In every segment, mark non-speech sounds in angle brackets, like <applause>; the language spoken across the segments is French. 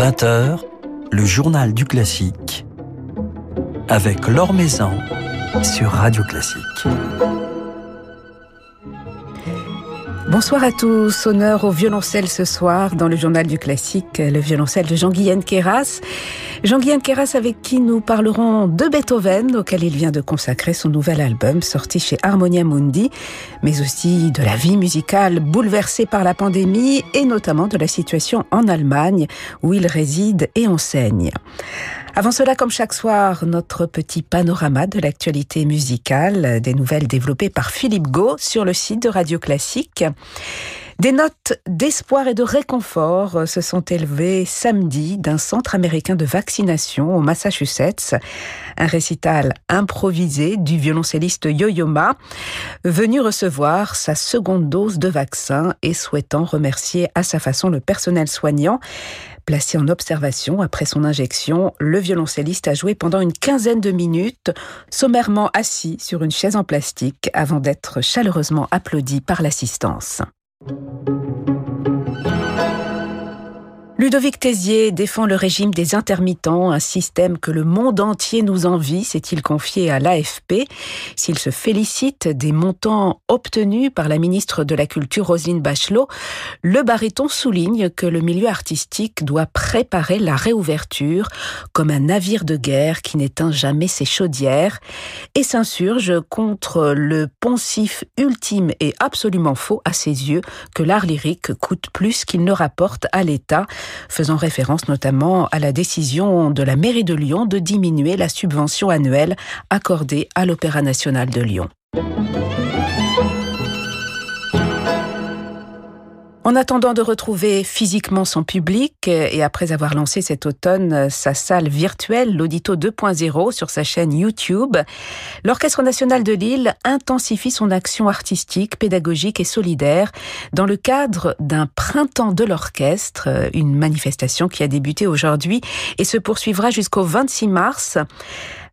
20h, le journal du classique avec Laure Maison sur Radio Classique. Bonsoir à tous. Honneur au violoncelle ce soir dans le journal du classique, le violoncelle de Jean-Guyen Queyras. Jean-Guyen Queyras avec qui nous parlerons de Beethoven, auquel il vient de consacrer son nouvel album sorti chez Harmonia Mundi, mais aussi de la vie musicale bouleversée par la pandémie et notamment de la situation en Allemagne où il réside et enseigne. Avant cela, comme chaque soir, notre petit panorama de l'actualité musicale, des nouvelles développées par Philippe Gau sur le site de Radio Classique. Des notes d'espoir et de réconfort se sont élevées samedi d'un centre américain de vaccination au Massachusetts. Un récital improvisé du violoncelliste Yo-Yo Ma, venu recevoir sa seconde dose de vaccin et souhaitant remercier à sa façon le personnel soignant. Placé en observation après son injection, le violoncelliste a joué pendant une quinzaine de minutes, sommairement assis sur une chaise en plastique avant d'être chaleureusement applaudi par l'assistance. Thank you. Ludovic Tézier défend le régime des intermittents, un système que le monde entier nous envie, s'est-il confié à l'AFP. S'il se félicite des montants obtenus par la ministre de la Culture Roselyne Bachelot, le baryton souligne que le milieu artistique doit préparer la réouverture comme un navire de guerre qui n'éteint jamais ses chaudières et s'insurge contre le poncif ultime et absolument faux à ses yeux que l'art lyrique coûte plus qu'il ne rapporte à l'État faisant référence notamment à la décision de la mairie de Lyon de diminuer la subvention annuelle accordée à l'Opéra national de Lyon. En attendant de retrouver physiquement son public et après avoir lancé cet automne sa salle virtuelle, l'Audito 2.0 sur sa chaîne YouTube, l'Orchestre national de Lille intensifie son action artistique, pédagogique et solidaire dans le cadre d'un printemps de l'orchestre, une manifestation qui a débuté aujourd'hui et se poursuivra jusqu'au 26 mars.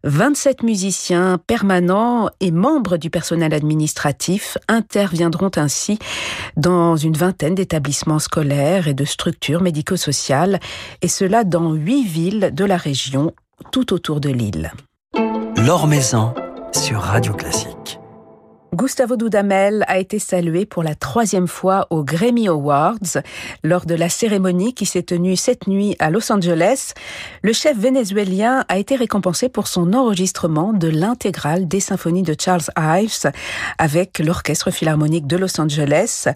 27 musiciens permanents et membres du personnel administratif interviendront ainsi dans une vingtaine d'établissements scolaires et de structures médico-sociales, et cela dans huit villes de la région tout autour de l'île. Sur Radio Classique. Gustavo Dudamel a été salué pour la troisième fois aux Grammy Awards lors de la cérémonie qui s'est tenue cette nuit à Los Angeles. Le chef vénézuélien a été récompensé pour son enregistrement de l'intégrale des symphonies de Charles Ives avec l'Orchestre Philharmonique de Los Angeles.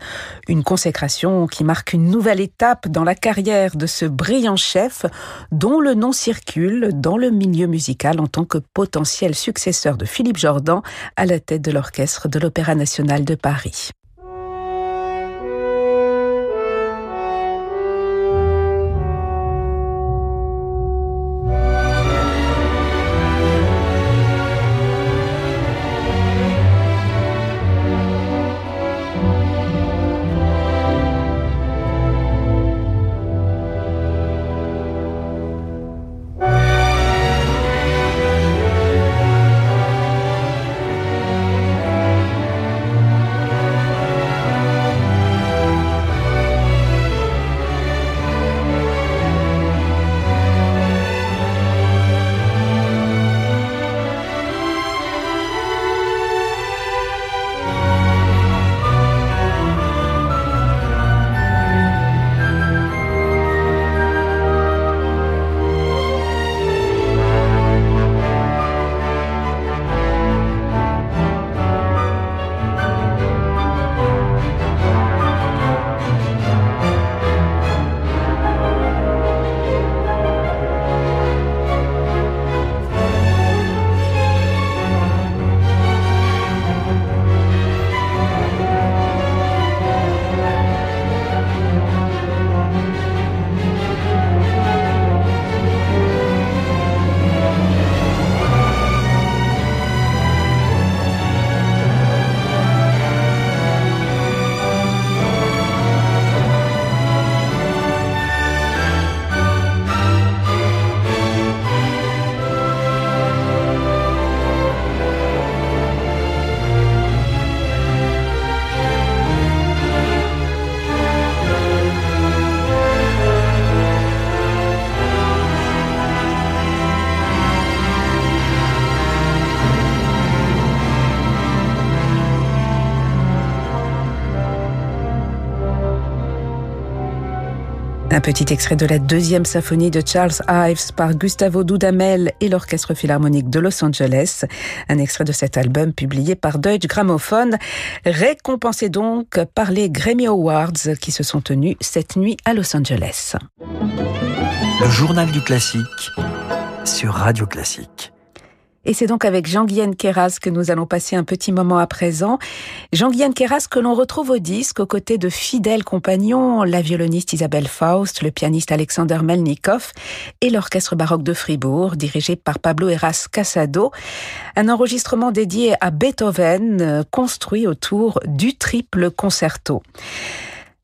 Une consécration qui marque une nouvelle étape dans la carrière de ce brillant chef dont le nom circule dans le milieu musical en tant que potentiel successeur de Philippe Jordan à la tête de l'orchestre de l'Opéra national de Paris. Un petit extrait de la deuxième symphonie de Charles Ives par Gustavo Dudamel et l'Orchestre Philharmonique de Los Angeles. Un extrait de cet album publié par Deutsche Grammophon, récompensé donc par les Grammy Awards qui se sont tenus cette nuit à Los Angeles. Le journal du classique sur Radio Classique. Et c'est donc avec Jean-Guyen Keras que nous allons passer un petit moment à présent. Jean-Guyen Keras que l'on retrouve au disque aux côtés de fidèles compagnons, la violoniste Isabelle Faust, le pianiste Alexander Melnikov et l'orchestre baroque de Fribourg dirigé par Pablo Eras Casado. Un enregistrement dédié à Beethoven euh, construit autour du triple concerto.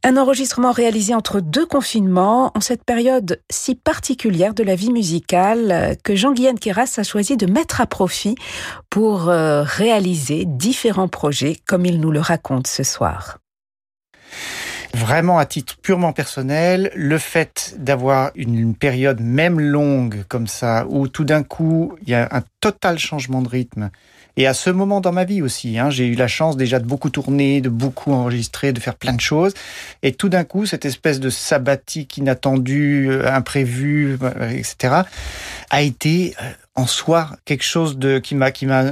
Un enregistrement réalisé entre deux confinements, en cette période si particulière de la vie musicale, que Jean-Guyen Keras a choisi de mettre à profit pour euh, réaliser différents projets, comme il nous le raconte ce soir. Vraiment à titre purement personnel, le fait d'avoir une période même longue comme ça, où tout d'un coup il y a un total changement de rythme, et à ce moment dans ma vie aussi, hein, j'ai eu la chance déjà de beaucoup tourner, de beaucoup enregistrer, de faire plein de choses. Et tout d'un coup, cette espèce de sabbatique inattendue, euh, imprévue, euh, etc., a été euh, en soi quelque chose de qui m'a qui m'a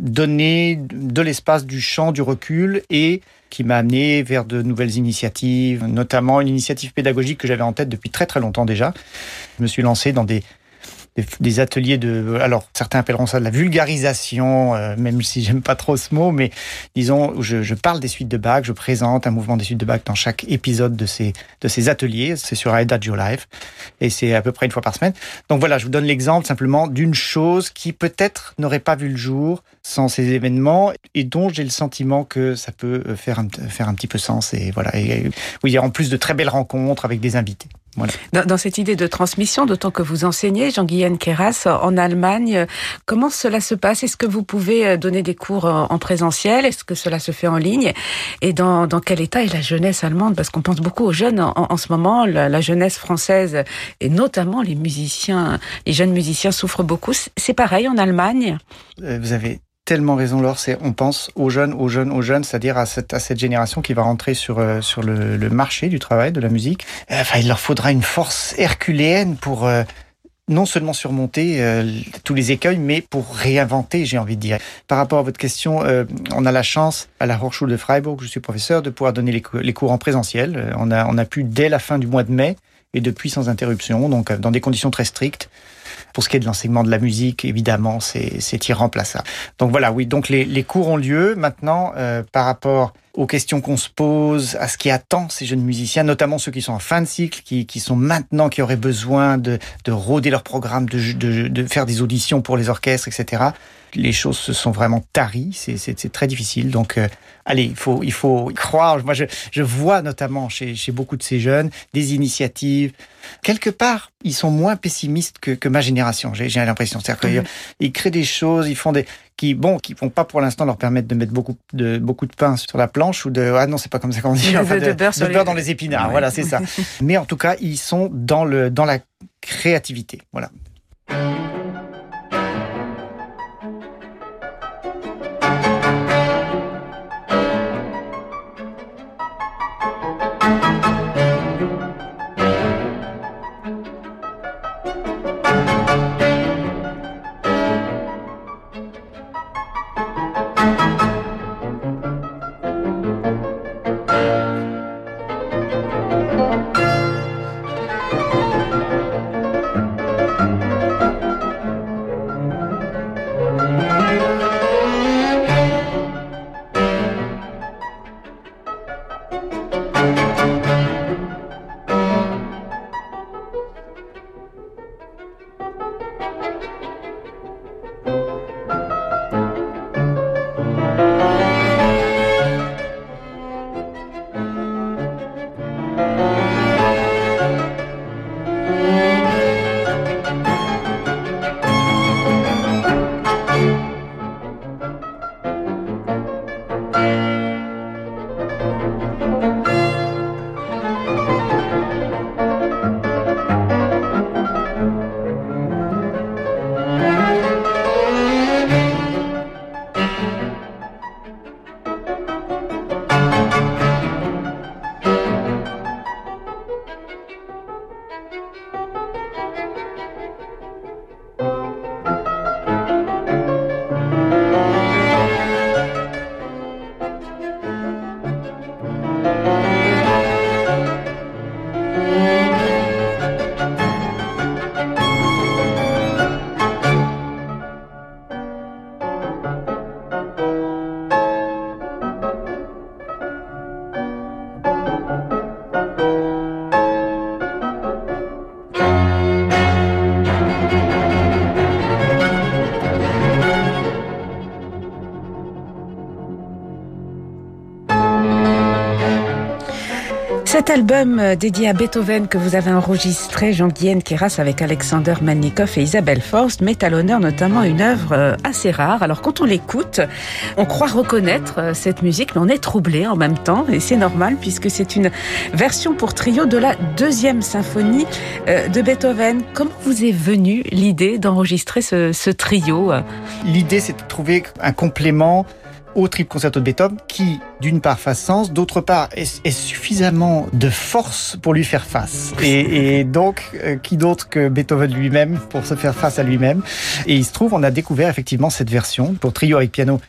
donné de l'espace, du champ, du recul et qui m'a amené vers de nouvelles initiatives, notamment une initiative pédagogique que j'avais en tête depuis très très longtemps déjà. Je me suis lancé dans des des, ateliers de, alors certains appelleront ça de la vulgarisation, euh, même si j'aime pas trop ce mot, mais disons, je, je, parle des suites de bac, je présente un mouvement des suites de bac dans chaque épisode de ces de ces ateliers. C'est sur Adagio Live et c'est à peu près une fois par semaine. Donc voilà, je vous donne l'exemple simplement d'une chose qui peut-être n'aurait pas vu le jour sans ces événements et dont j'ai le sentiment que ça peut faire un, faire un petit peu sens et voilà. Et, oui, en plus de très belles rencontres avec des invités. Dans, cette idée de transmission, d'autant que vous enseignez, Jean-Guyen Keras, en Allemagne, comment cela se passe? Est-ce que vous pouvez euh, donner des cours en présentiel? Est-ce que cela se fait en ligne? Et dans, quel état est la jeunesse allemande? Parce qu'on pense beaucoup aux jeunes en, ce moment, la, jeunesse française, et notamment les musiciens, les jeunes musiciens souffrent beaucoup. C'est pareil en Allemagne? Euh, Vous avez tellement raison, Laure. C'est, on pense aux jeunes, aux jeunes, aux jeunes, c'est-à-dire à cette, à cette génération qui va rentrer sur, euh, sur le, marché du travail, de la musique. Euh, enfin, il leur faudra une force herculéenne pour euh, non seulement surmonter tous les écueils, mais pour réinventer, j'ai envie de dire. Par rapport à votre question, on a la chance à la Hochschule de Freiburg, je suis professeur, de pouvoir donner les, les cours en présentiel. On a, on a pu dès la fin du mois de mai et depuis sans interruption, donc dans des conditions très strictes. Pour ce qui est de l'enseignement de la musique, évidemment, c'est irremplaçable. Donc voilà, oui, donc les, les cours ont lieu. Maintenant, euh, par rapport aux questions qu'on se pose, à ce qui attend ces jeunes musiciens, notamment ceux qui sont en fin de cycle, qui, qui sont maintenant, qui auraient besoin de, de rôder leur programme, de, de, de faire des auditions pour les orchestres, etc les choses se sont vraiment taries. C'est très difficile. Donc, euh, allez, il faut, il faut croire. Moi, je, je vois notamment chez, chez, beaucoup de ces jeunes des initiatives. Quelque part, ils sont moins pessimistes que, que ma génération. J'ai l'impression. C'est-à-dire qu'ils créent des choses, ils font des qui, bon, qui vont pas pour l'instant leur permettre de mettre beaucoup de beaucoup de pain sur la planche ou de ah non c'est pas comme ça qu'on dit <laughs> enfin, de, de, beurre, de beurre dans les épinards. Voilà, c'est ça. <laughs> Mais en tout cas, ils sont dans le dans la créativité. Voilà. Cet album euh, dédié à Beethoven que vous avez enregistré, Jean-Guyen Keras, avec Alexander Malnikov et Isabelle Forst, met à l'honneur notamment une œuvre euh, assez rare. Alors quand on l'écoute, on croit reconnaître euh, cette musique, mais on est troublé en même temps, et c'est normal puisque c'est une version pour trio de la deuxième symphonie de Beethoven. Comment vous est venue l'idée d'enregistrer ce trio L'idée, c'est de trouver un complément au triple concerto de Beethoven qui, d'une part, fasse sens, d'autre part, est, suffisamment de force pour lui faire face. Et, donc, euh, qui d'autre que Beethoven lui-même pour se faire face à lui-même? Et il se trouve, on a découvert effectivement cette version pour trio avec piano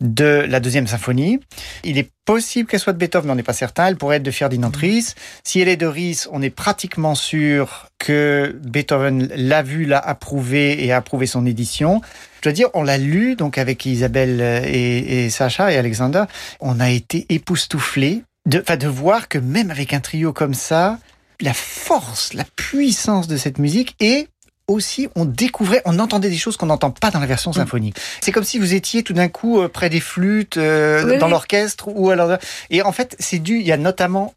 de la deuxième symphonie. Il est possible qu'elle soit de Beethoven, mais on n'est pas certain. Elle pourrait être de Ferdinand Ries. Si elle est de Ries, on est pratiquement sûr que Beethoven l'a vu, l'a approuvé et a approuvé son édition. Je dois dire, on l'a lu donc avec Isabelle et, et, Sacha et Alexander. On a été époustouflés de, de voir que même avec un trio comme ça, la force, la puissance de cette musique et aussi, on découvrait, on entendait des choses qu'on n'entend pas dans la version mm. symphonique. C'est comme si vous étiez tout d'un coup euh, près des flûtes, euh, dans l'orchestre, ou alors. Et en fait, c'est dû. Il y a notamment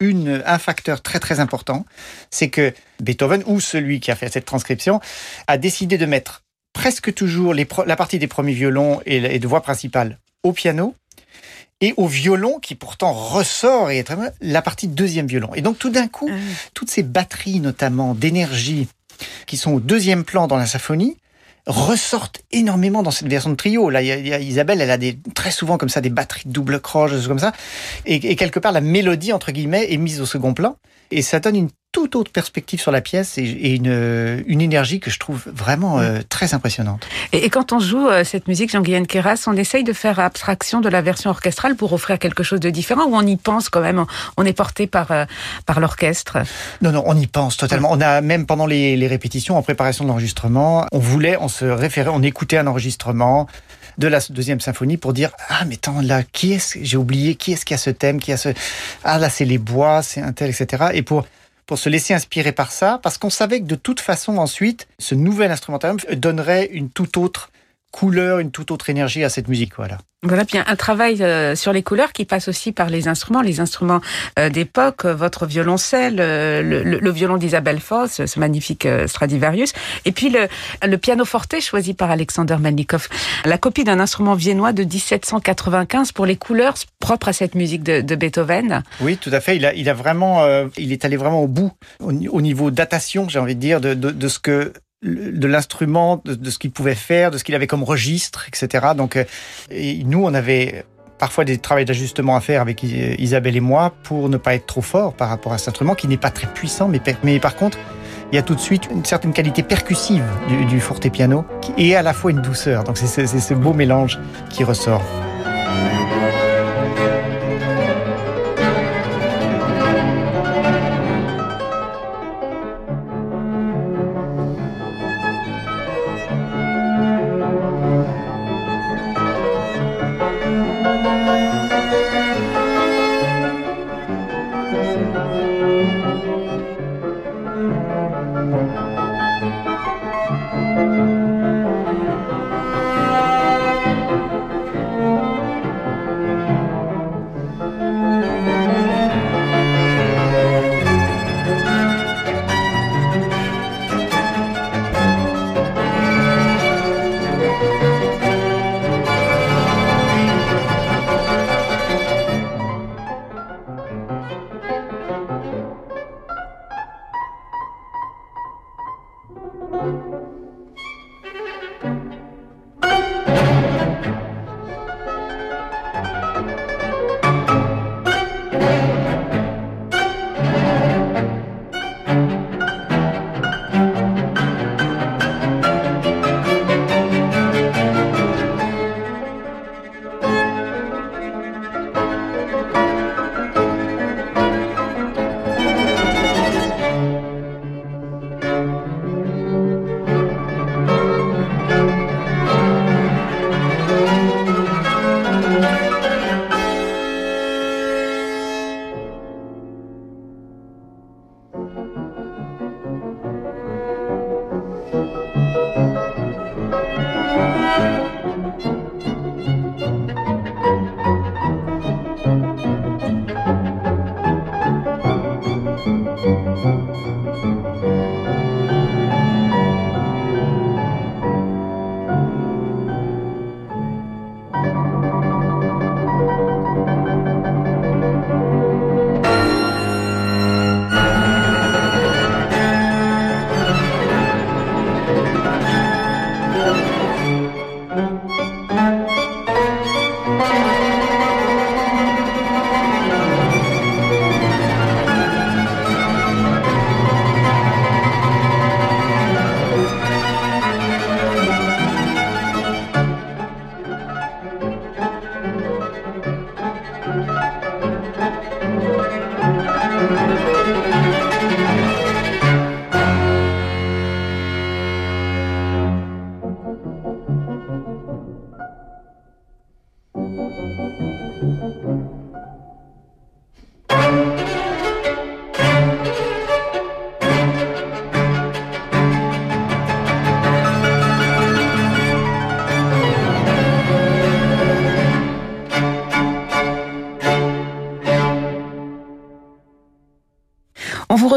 une, un facteur très très important, c'est que Beethoven ou celui qui a fait cette transcription a décidé de mettre presque toujours les, la partie des premiers violons et, de voix principale au piano et au violon qui pourtant ressort et est très la partie deuxième violon. Et donc tout d'un coup, ah toutes ces batteries notamment d'énergie qui sont au deuxième plan dans la symphonie, ressortent énormément dans cette version de trio. Là, Isabelle, elle a des, très souvent comme ça des batteries double croche, comme ça. Et, et, quelque part, la mélodie, entre guillemets, est mise au second plan. Et ça donne une toute autre perspective sur la pièce et, une, une, énergie que je trouve vraiment euh, très impressionnante. Et, quand on joue euh, cette musique, Jean-Guyen Keras, on essaye de faire abstraction de la version orchestrale pour offrir quelque chose de différent ou on y pense quand même? On est porté par, euh, par l'orchestre? Non, non, on y pense totalement. On a même pendant les, les répétitions, en préparation de l'enregistrement, on voulait, on se référait, on écoutait un enregistrement de la deuxième symphonie pour dire ah mais attends là qui est-ce j'ai oublié qui est-ce qui a ce thème qui a ce ah là c'est les bois c'est un tel etc et pour pour se laisser inspirer par ça, parce qu'on savait que de toute façon, ensuite, ce nouvel instrumentarium donnerait une toute autre couleur, une toute autre énergie à cette musique. Voilà. Voilà, bien un travail euh, sur les couleurs qui passe aussi par les instruments, les instruments euh, d'époque, euh, votre violoncelle, le, violon d'Isabelle Foss, ce magnifique Stradivarius, et puis le, le piano forte choisi par Alexander Melnikov, la copie d'un instrument viennois de 1795 pour les couleurs propres à cette musique de, de Beethoven. Oui, tout à fait. Il a, il a vraiment, il est allé vraiment au bout au, niveau datation, j'ai envie de dire, de, de, de ce que de l'instrument, de, ce qu'il pouvait faire, de ce qu'il avait comme registre, etc. Donc, euh, nous, on avait parfois des travaux d'ajustement à faire avec Isabelle et moi pour ne pas être trop fort par rapport à cet instrument qui n'est pas très puissant, mais, mais par contre, il y a tout de suite une certaine qualité percussive du, du forte piano et à la fois une douceur. Donc c'est ce beau mélange qui ressort.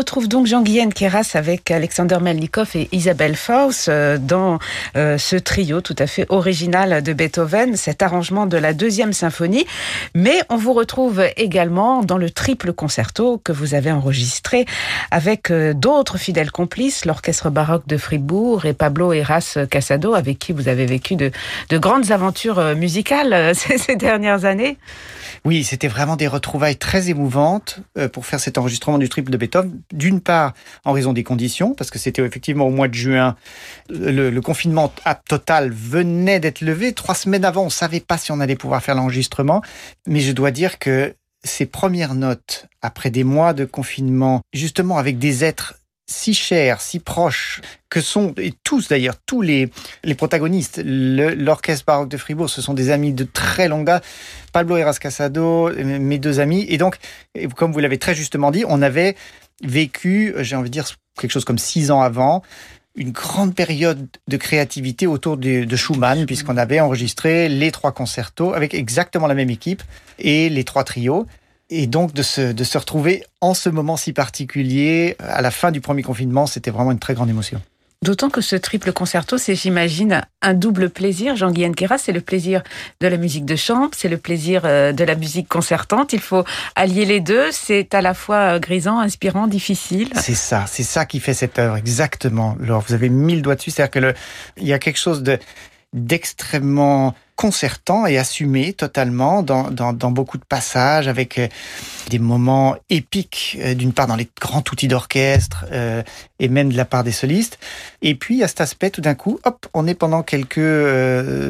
Retrouve donc Jean-Guyen Keras avec Alexander Melnikov et Isabelle Faust euh, dans euh, ce trio tout à fait original de Beethoven, cet arrangement de la deuxième symphonie. Mais on vous retrouve également dans le triple concerto que vous avez enregistré avec euh, d'autres fidèles complices, l'orchestre baroque de Fribourg et Pablo Eras Casado, avec qui vous avez vécu de, de grandes aventures musicales <laughs> ces dernières années. Oui, c'était vraiment des retrouvailles très émouvantes pour faire cet enregistrement du triple de Beethoven. D'une part, en raison des conditions, parce que c'était effectivement au mois de juin, le, confinement total venait d'être levé. Trois semaines avant, on ne savait pas si on allait pouvoir faire l'enregistrement. Mais je dois dire que ces premières notes, après des mois de confinement, justement avec des êtres si chers, si proches, que sont, et tous d'ailleurs, tous les, les protagonistes, l'orchestre baroque de Fribourg, ce sont des amis de très longue date, Pablo Eras Casado, mes deux amis, et donc, comme vous l'avez très justement dit, on avait vécu, j'ai envie de dire, quelque chose comme six ans avant, une grande période de créativité autour de, Schumann, puisqu'on avait enregistré les trois concertos avec exactement la même équipe et les trois trios. Et donc de se, de se retrouver en ce moment si particulier, à la fin du premier confinement, c'était vraiment une très grande émotion. D'autant que ce triple concerto, c'est, j'imagine, un double plaisir. Jean-Guyen Kera, c'est le plaisir de la musique de chambre, c'est le plaisir euh, de la musique concertante. Il faut allier les deux. C'est à la fois euh, grisant, inspirant, difficile. C'est ça, c'est ça qui fait cette œuvre, exactement. Alors, vous avez mis le doigt dessus. C'est-à-dire que le, il y a quelque chose de, d'extrêmement concertant et assumé totalement dans, dans, dans, beaucoup de passages avec euh, des moments épiques euh, d'une part dans les grands outils d'orchestre euh, et même de la part des solistes et puis a cet aspect tout d'un coup hop on est pendant quelques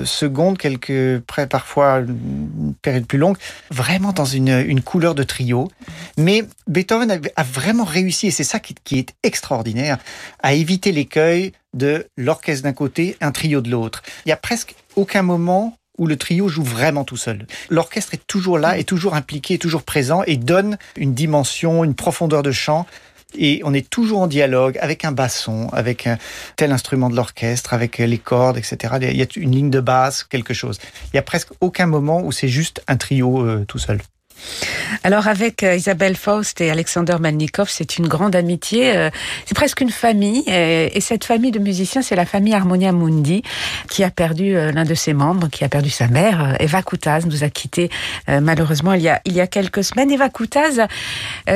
secondes quelques près parfois une période plus longue vraiment dans une, une couleur de trio mais Beethoven a, a vraiment réussi et c'est ça qui, qui est extraordinaire à éviter l'écueil de l'orchestre d'un côté, un trio de l'autre. Il y a presque aucun moment où le trio joue vraiment tout seul. L'orchestre est toujours là, est toujours impliqué, est toujours présent et donne une dimension, une profondeur de chant. Et on est toujours en dialogue avec un basson, avec un tel instrument de l'orchestre, avec les cordes, etc. Il y a une ligne de basse, quelque chose. Il y a presque aucun moment où c'est juste un trio euh, tout seul. Alors avec euh, Isabelle Faust et Alexander Melnikov, c'est une grande amitié, euh, c'est presque une famille. Et cette famille de musiciens, c'est la famille Harmonia Mundi, qui a perdu euh, l'un de ses membres, qui a perdu sa mère. Eva Koutaz nous a quittés malheureusement il y a, il y a quelques semaines. Eva Koutaz,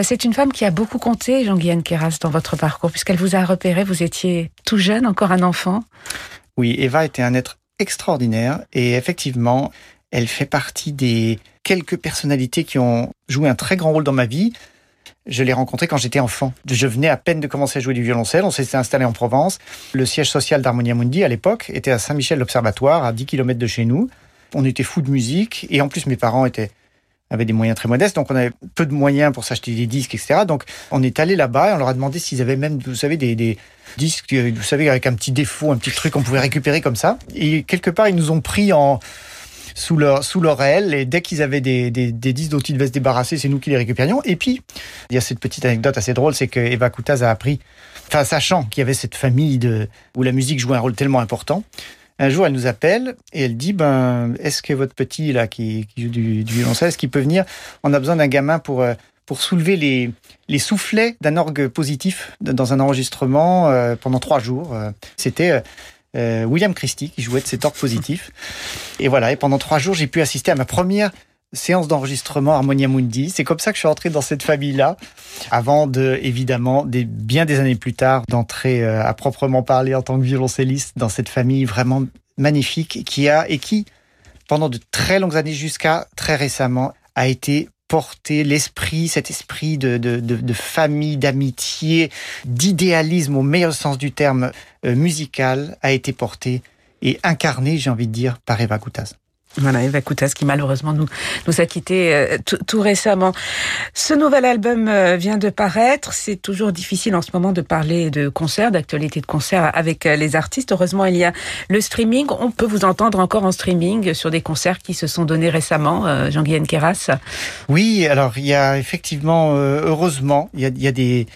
c'est une femme qui a beaucoup compté, Jean-Guyen Keras, dans votre parcours, puisqu'elle vous a repéré, vous étiez tout jeune, encore un enfant. Oui, Eva était un être extraordinaire et effectivement, elle fait partie des quelques personnalités qui ont joué un très grand rôle dans ma vie. Je l'ai rencontré quand j'étais enfant. Je venais à peine de commencer à jouer du violoncelle. On s'était installé en Provence. Le siège social d'Harmonia Mundi, à l'époque, était à Saint-Michel l'Observatoire, à 10 km de chez nous. On était fous de musique. Et en plus, mes parents étaient avaient des moyens très modestes, donc on avait peu de moyens pour s'acheter des disques, etc. Donc on est allé là-bas et on leur a demandé s'ils avaient même, vous savez, des, des disques, vous savez, avec un petit défaut, un petit truc qu'on pouvait récupérer comme ça. Et quelque part, ils nous ont pris en, sous leur, sous leur aile. Et dès qu'ils avaient des, des, disques dont ils devaient se débarrasser, c'est nous qui les récupérions. Et puis, il y a cette petite anecdote assez drôle, c'est que Eva Koutaz a appris, enfin, sachant qu'il y avait cette famille de, où la musique jouait un rôle tellement important, un jour, elle nous appelle et elle dit ben, Est-ce que votre petit, là, qui, qui joue du, du violoncelle, est-ce qu'il peut venir? On a besoin d'un gamin pour, euh, pour soulever les, les soufflets d'un orgue positif dans un enregistrement euh, pendant trois jours. Euh, C'était euh, William Christie qui jouait de cet orgue positif. Et voilà, et pendant trois jours, j'ai pu assister à ma première séance d'enregistrement Harmonia Mundi. C'est comme ça que je suis entré dans cette famille-là, avant de, évidemment, des, bien des années plus tard, d'entrer euh, à proprement parler en tant que violoncelliste dans cette famille vraiment magnifique qui a et qui, pendant de très longues années jusqu'à très récemment, a été porté l'esprit, cet esprit de, de, de, de famille, d'amitié, d'idéalisme au meilleur sens du terme euh, musical, a été porté et incarné, j'ai envie de dire, par Eva Koutaz. Voilà, Eva Koutas qui malheureusement nous, a quittés euh, tout récemment. Ce nouvel album euh, vient de paraître. C'est toujours difficile en ce moment de parler de concerts, d'actualité de concerts avec euh, les artistes. Heureusement, il y a le streaming. On peut vous entendre encore en streaming sur des concerts qui se sont donnés récemment, Jean-Guyen Keras. Oui, alors il y a effectivement, heureusement, il y a, des,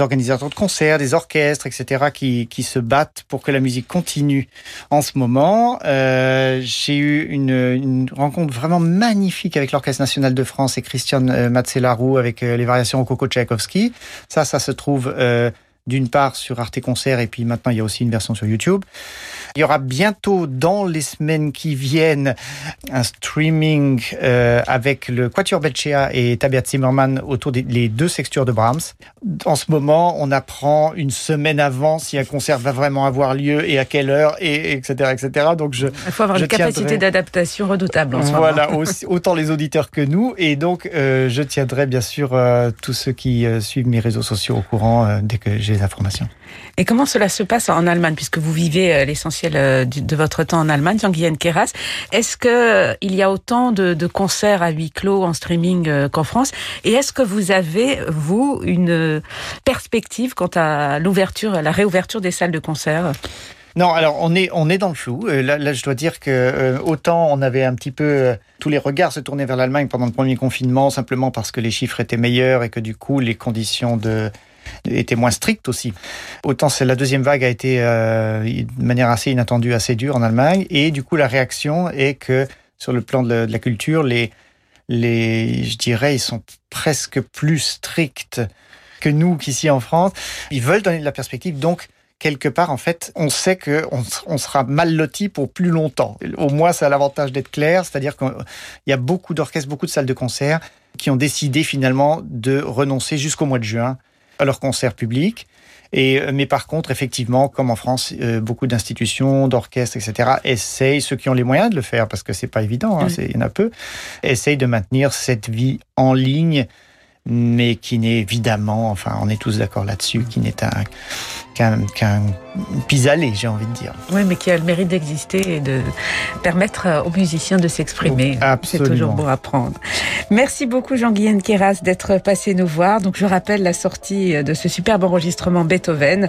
organisateurs de concerts, des orchestres, etc., qui, se battent pour que la musique continue en ce moment. J'ai eu une une rencontre vraiment magnifique avec l'Orchestre national de France et Christian euh, Matzelarou avec euh, les variations au Coco Tchaïkovski. Ça, ça se trouve euh, d'une part sur Arte Concert et puis maintenant il y a aussi une version sur YouTube. Il y aura bientôt dans les semaines qui viennent un streaming euh, avec le Quatuor Belchea et Tabiat Zimmerman autour des les deux sextures de Brahms. En ce moment, on apprend une semaine avant si un concert va vraiment avoir lieu et à quelle heure et etc etc. Donc je il faut avoir une capacité d'adaptation redoutable en ce voilà, autant les auditeurs que nous et donc euh, je tiendrai bien sûr euh, tous ceux qui suivent mes réseaux sociaux au courant dès que j'ai les informations. Et comment cela se passe en Allemagne, puisque vous vivez euh, l'essentiel euh, de votre temps en Allemagne, Jean-Guyen Keras Est-ce que euh, y a autant de, de, concerts à huis clos en streaming qu'en France? Et est-ce que vous avez, vous, une perspective quant à l'ouverture, la réouverture des salles de concert? Non, alors on est on est dans le flou. Là, là je dois dire que euh, autant on avait un petit peu euh, tous les regards se tournaient vers l'Allemagne pendant le premier confinement simplement parce que les chiffres étaient meilleurs et que du coup les conditions de était moins stricte aussi. Autant la deuxième vague a été euh, de manière assez inattendue, assez dure en Allemagne, et du coup la réaction est que sur le plan de la, culture, les les, je dirais, ils sont presque plus stricts que nous qu'ici en France. Ils veulent donner de la perspective, donc quelque part, en fait, on sait que on, on, sera mal loti pour plus longtemps. Au moins, ça a l'avantage d'être clair, c'est-à-dire qu'il y a beaucoup d'orchestres, beaucoup de salles de concert qui ont décidé finalement de renoncer jusqu'au mois de juin à leurs concerts publics. Et, mais par contre, effectivement, comme en France, euh, beaucoup d'institutions, d'orchestres, etc., essayent, ceux qui ont les moyens de le faire, parce que c'est pas évident, hein, il y en a peu, essayent de maintenir cette vie en ligne, mais qui n'est évidemment, enfin, on est tous d'accord là-dessus, qui n'est un qu'un pis-aller, j'ai envie de dire. Oui, mais qui a le mérite d'exister et de permettre aux musiciens de s'exprimer. Oh, c'est toujours beau à prendre. Merci beaucoup Jean-Guyen Keras d'être passé nous voir. Donc je rappelle la sortie de ce superbe enregistrement Beethoven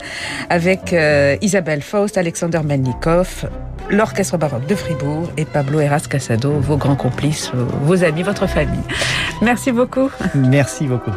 avec euh, Isabelle Faust, Alexander Melnikov, l'Orchestre baroque de Fribourg et Pablo Eras Casado, vos grands complices, vos amis, votre famille. Merci beaucoup. Merci beaucoup.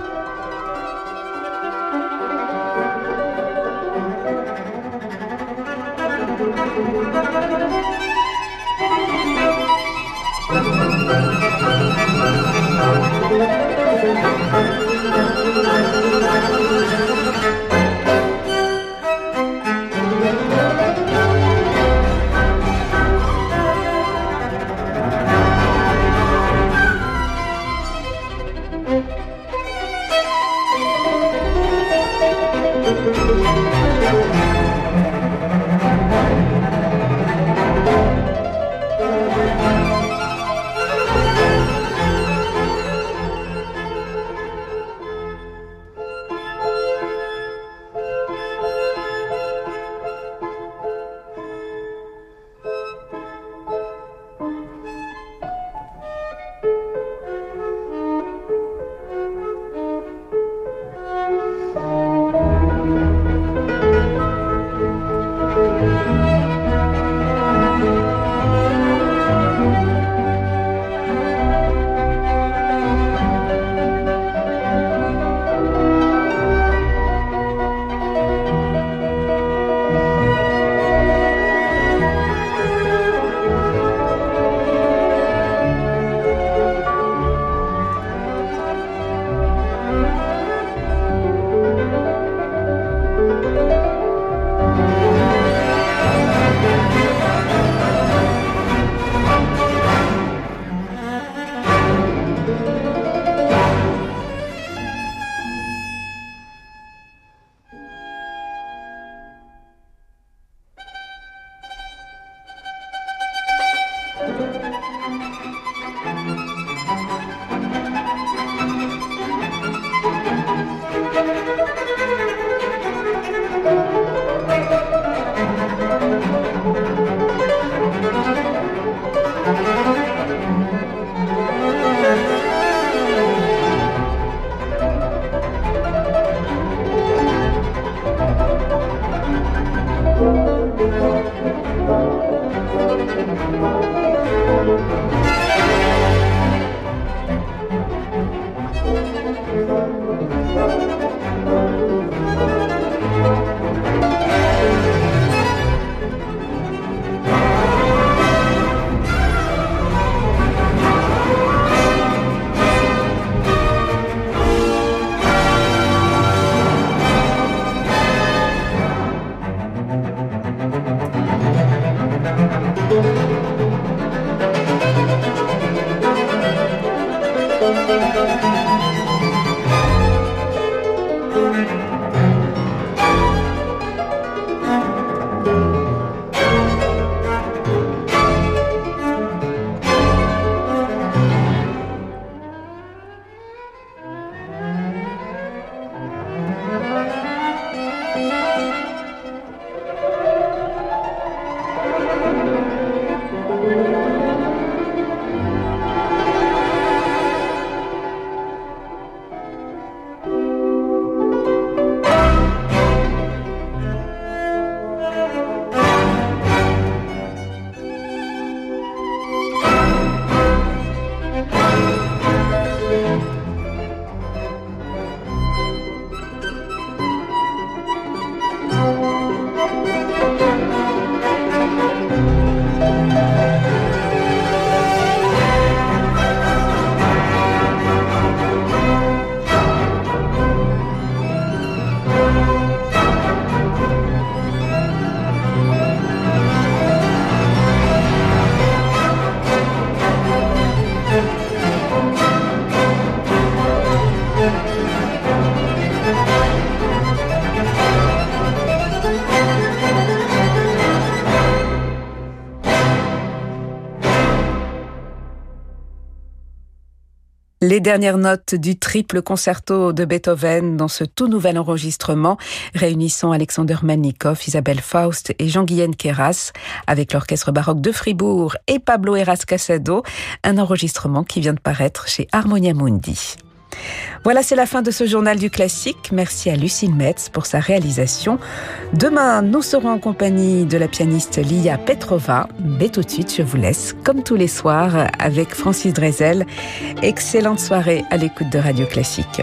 Les dernières notes du triple concerto de Beethoven dans ce tout nouvel enregistrement réunissant Alexander Melnikov, Isabelle Faust et Jean-Guyen Queras avec l'orchestre baroque de Fribourg et Pablo Eras Casado, un enregistrement qui vient de paraître chez Harmonia Mundi. Voilà, c'est la fin de ce journal du classique. Merci à Lucille Metz pour sa réalisation. Demain, nous serons en compagnie de la pianiste Lia Petrova. Mais tout de suite, je vous laisse, comme tous les soirs, avec Francis Drezel. Excellente soirée à l'écoute de Radio Classique.